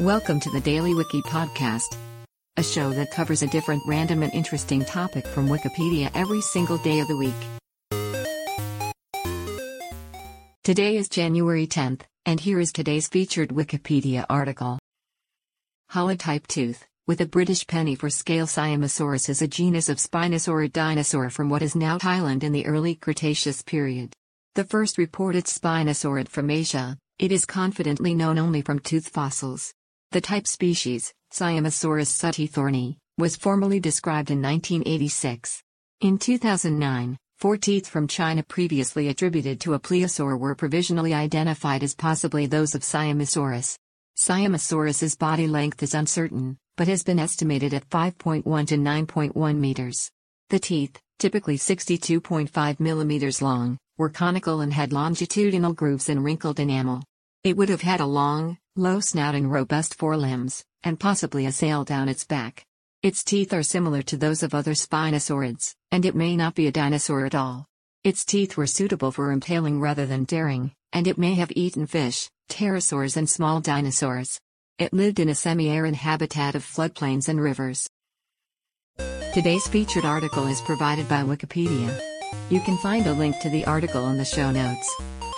Welcome to the Daily Wiki Podcast, a show that covers a different random and interesting topic from Wikipedia every single day of the week. Today is January 10th, and here is today's featured Wikipedia article. Holotype tooth, with a British penny for scale Siamosaurus is a genus of spinosaurid dinosaur from what is now Thailand in the early Cretaceous period. The first reported spinosaurid from Asia, it is confidently known only from tooth fossils. The type species, Siamosaurus suteethorni, was formally described in 1986. In 2009, four teeth from China previously attributed to a plesiosaur were provisionally identified as possibly those of Siamosaurus. Siamosaurus's body length is uncertain, but has been estimated at 5.1 to 9.1 meters. The teeth, typically 62.5 millimeters long, were conical and had longitudinal grooves and wrinkled enamel. It would have had a long, low snout and robust forelimbs, and possibly a sail down its back. Its teeth are similar to those of other spinosaurids, and it may not be a dinosaur at all. Its teeth were suitable for impaling rather than daring, and it may have eaten fish, pterosaurs and small dinosaurs. It lived in a semi-arid habitat of floodplains and rivers. Today's featured article is provided by Wikipedia. You can find a link to the article in the show notes.